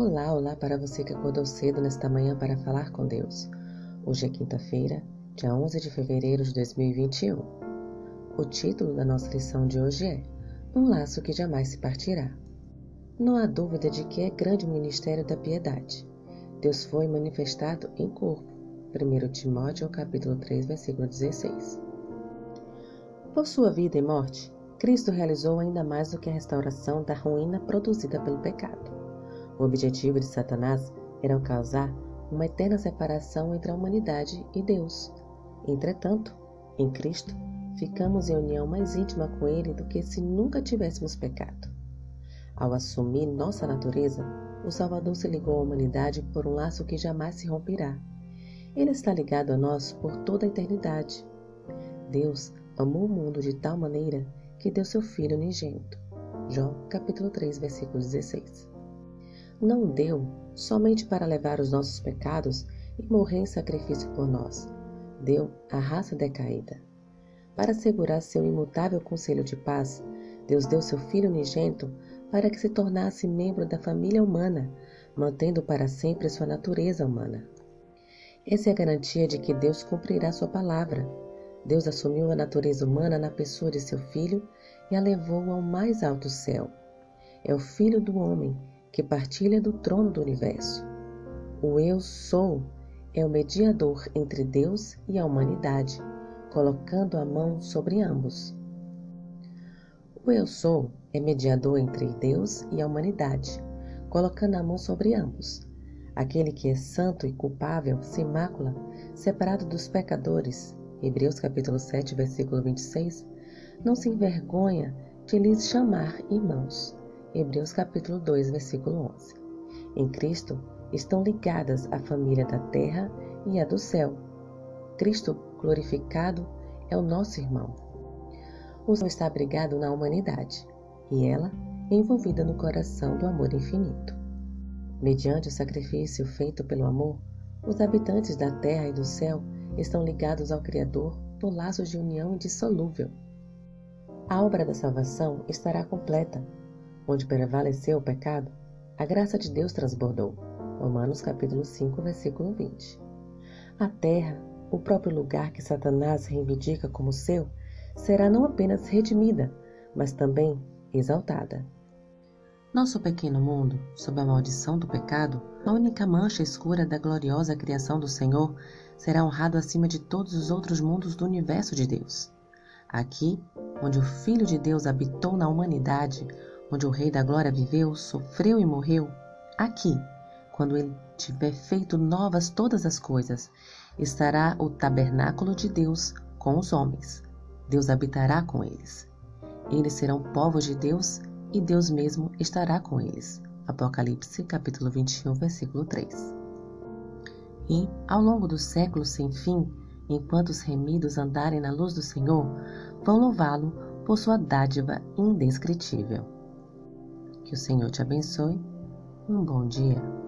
Olá, olá para você que acordou cedo nesta manhã para falar com Deus. Hoje é quinta-feira, dia 11 de fevereiro de 2021. O título da nossa lição de hoje é Um laço que jamais se partirá. Não há dúvida de que é grande o ministério da piedade. Deus foi manifestado em corpo. 1 Timóteo capítulo 3, versículo 16. Por sua vida e morte, Cristo realizou ainda mais do que a restauração da ruína produzida pelo pecado. O objetivo de Satanás era causar uma eterna separação entre a humanidade e Deus. Entretanto, em Cristo, ficamos em união mais íntima com Ele do que se nunca tivéssemos pecado. Ao assumir nossa natureza, o Salvador se ligou à humanidade por um laço que jamais se romperá. Ele está ligado a nós por toda a eternidade. Deus amou o mundo de tal maneira que deu seu Filho unigênito. João capítulo 3, versículo 16. Não deu somente para levar os nossos pecados e morrer em sacrifício por nós. Deu a raça decaída. Para assegurar seu imutável conselho de paz, Deus deu seu Filho unigênito para que se tornasse membro da família humana, mantendo para sempre sua natureza humana. Essa é a garantia de que Deus cumprirá sua palavra Deus assumiu a natureza humana na pessoa de seu Filho e a levou ao mais alto céu. É o Filho do homem que partilha do trono do universo. O Eu Sou é o mediador entre Deus e a humanidade, colocando a mão sobre ambos. O Eu Sou é mediador entre Deus e a humanidade, colocando a mão sobre ambos. Aquele que é santo e culpável, sem mácula, separado dos pecadores, Hebreus capítulo 7, versículo 26, não se envergonha de lhes chamar irmãos. Hebreus capítulo 2, versículo 11. Em Cristo estão ligadas a família da terra e a do céu. Cristo glorificado é o nosso irmão. O céu está abrigado na humanidade e ela envolvida no coração do amor infinito. Mediante o sacrifício feito pelo amor, os habitantes da terra e do céu estão ligados ao Criador por laços de união indissolúvel. A obra da salvação estará completa. Onde prevaleceu o pecado, a graça de Deus transbordou. Romanos capítulo 5, versículo 20. A terra, o próprio lugar que Satanás reivindica como seu, será não apenas redimida, mas também exaltada. Nosso pequeno mundo, sob a maldição do pecado, a única mancha escura da gloriosa criação do Senhor, será honrado acima de todos os outros mundos do universo de Deus. Aqui, onde o Filho de Deus habitou na humanidade, onde o Rei da Glória viveu, sofreu e morreu, aqui, quando ele tiver feito novas todas as coisas, estará o tabernáculo de Deus com os homens. Deus habitará com eles. Eles serão povos de Deus e Deus mesmo estará com eles. Apocalipse capítulo 21, versículo 3 e, ao longo dos séculos sem fim, enquanto os remidos andarem na luz do Senhor, vão louvá-lo por sua dádiva indescritível. Que o Senhor te abençoe. Um bom dia.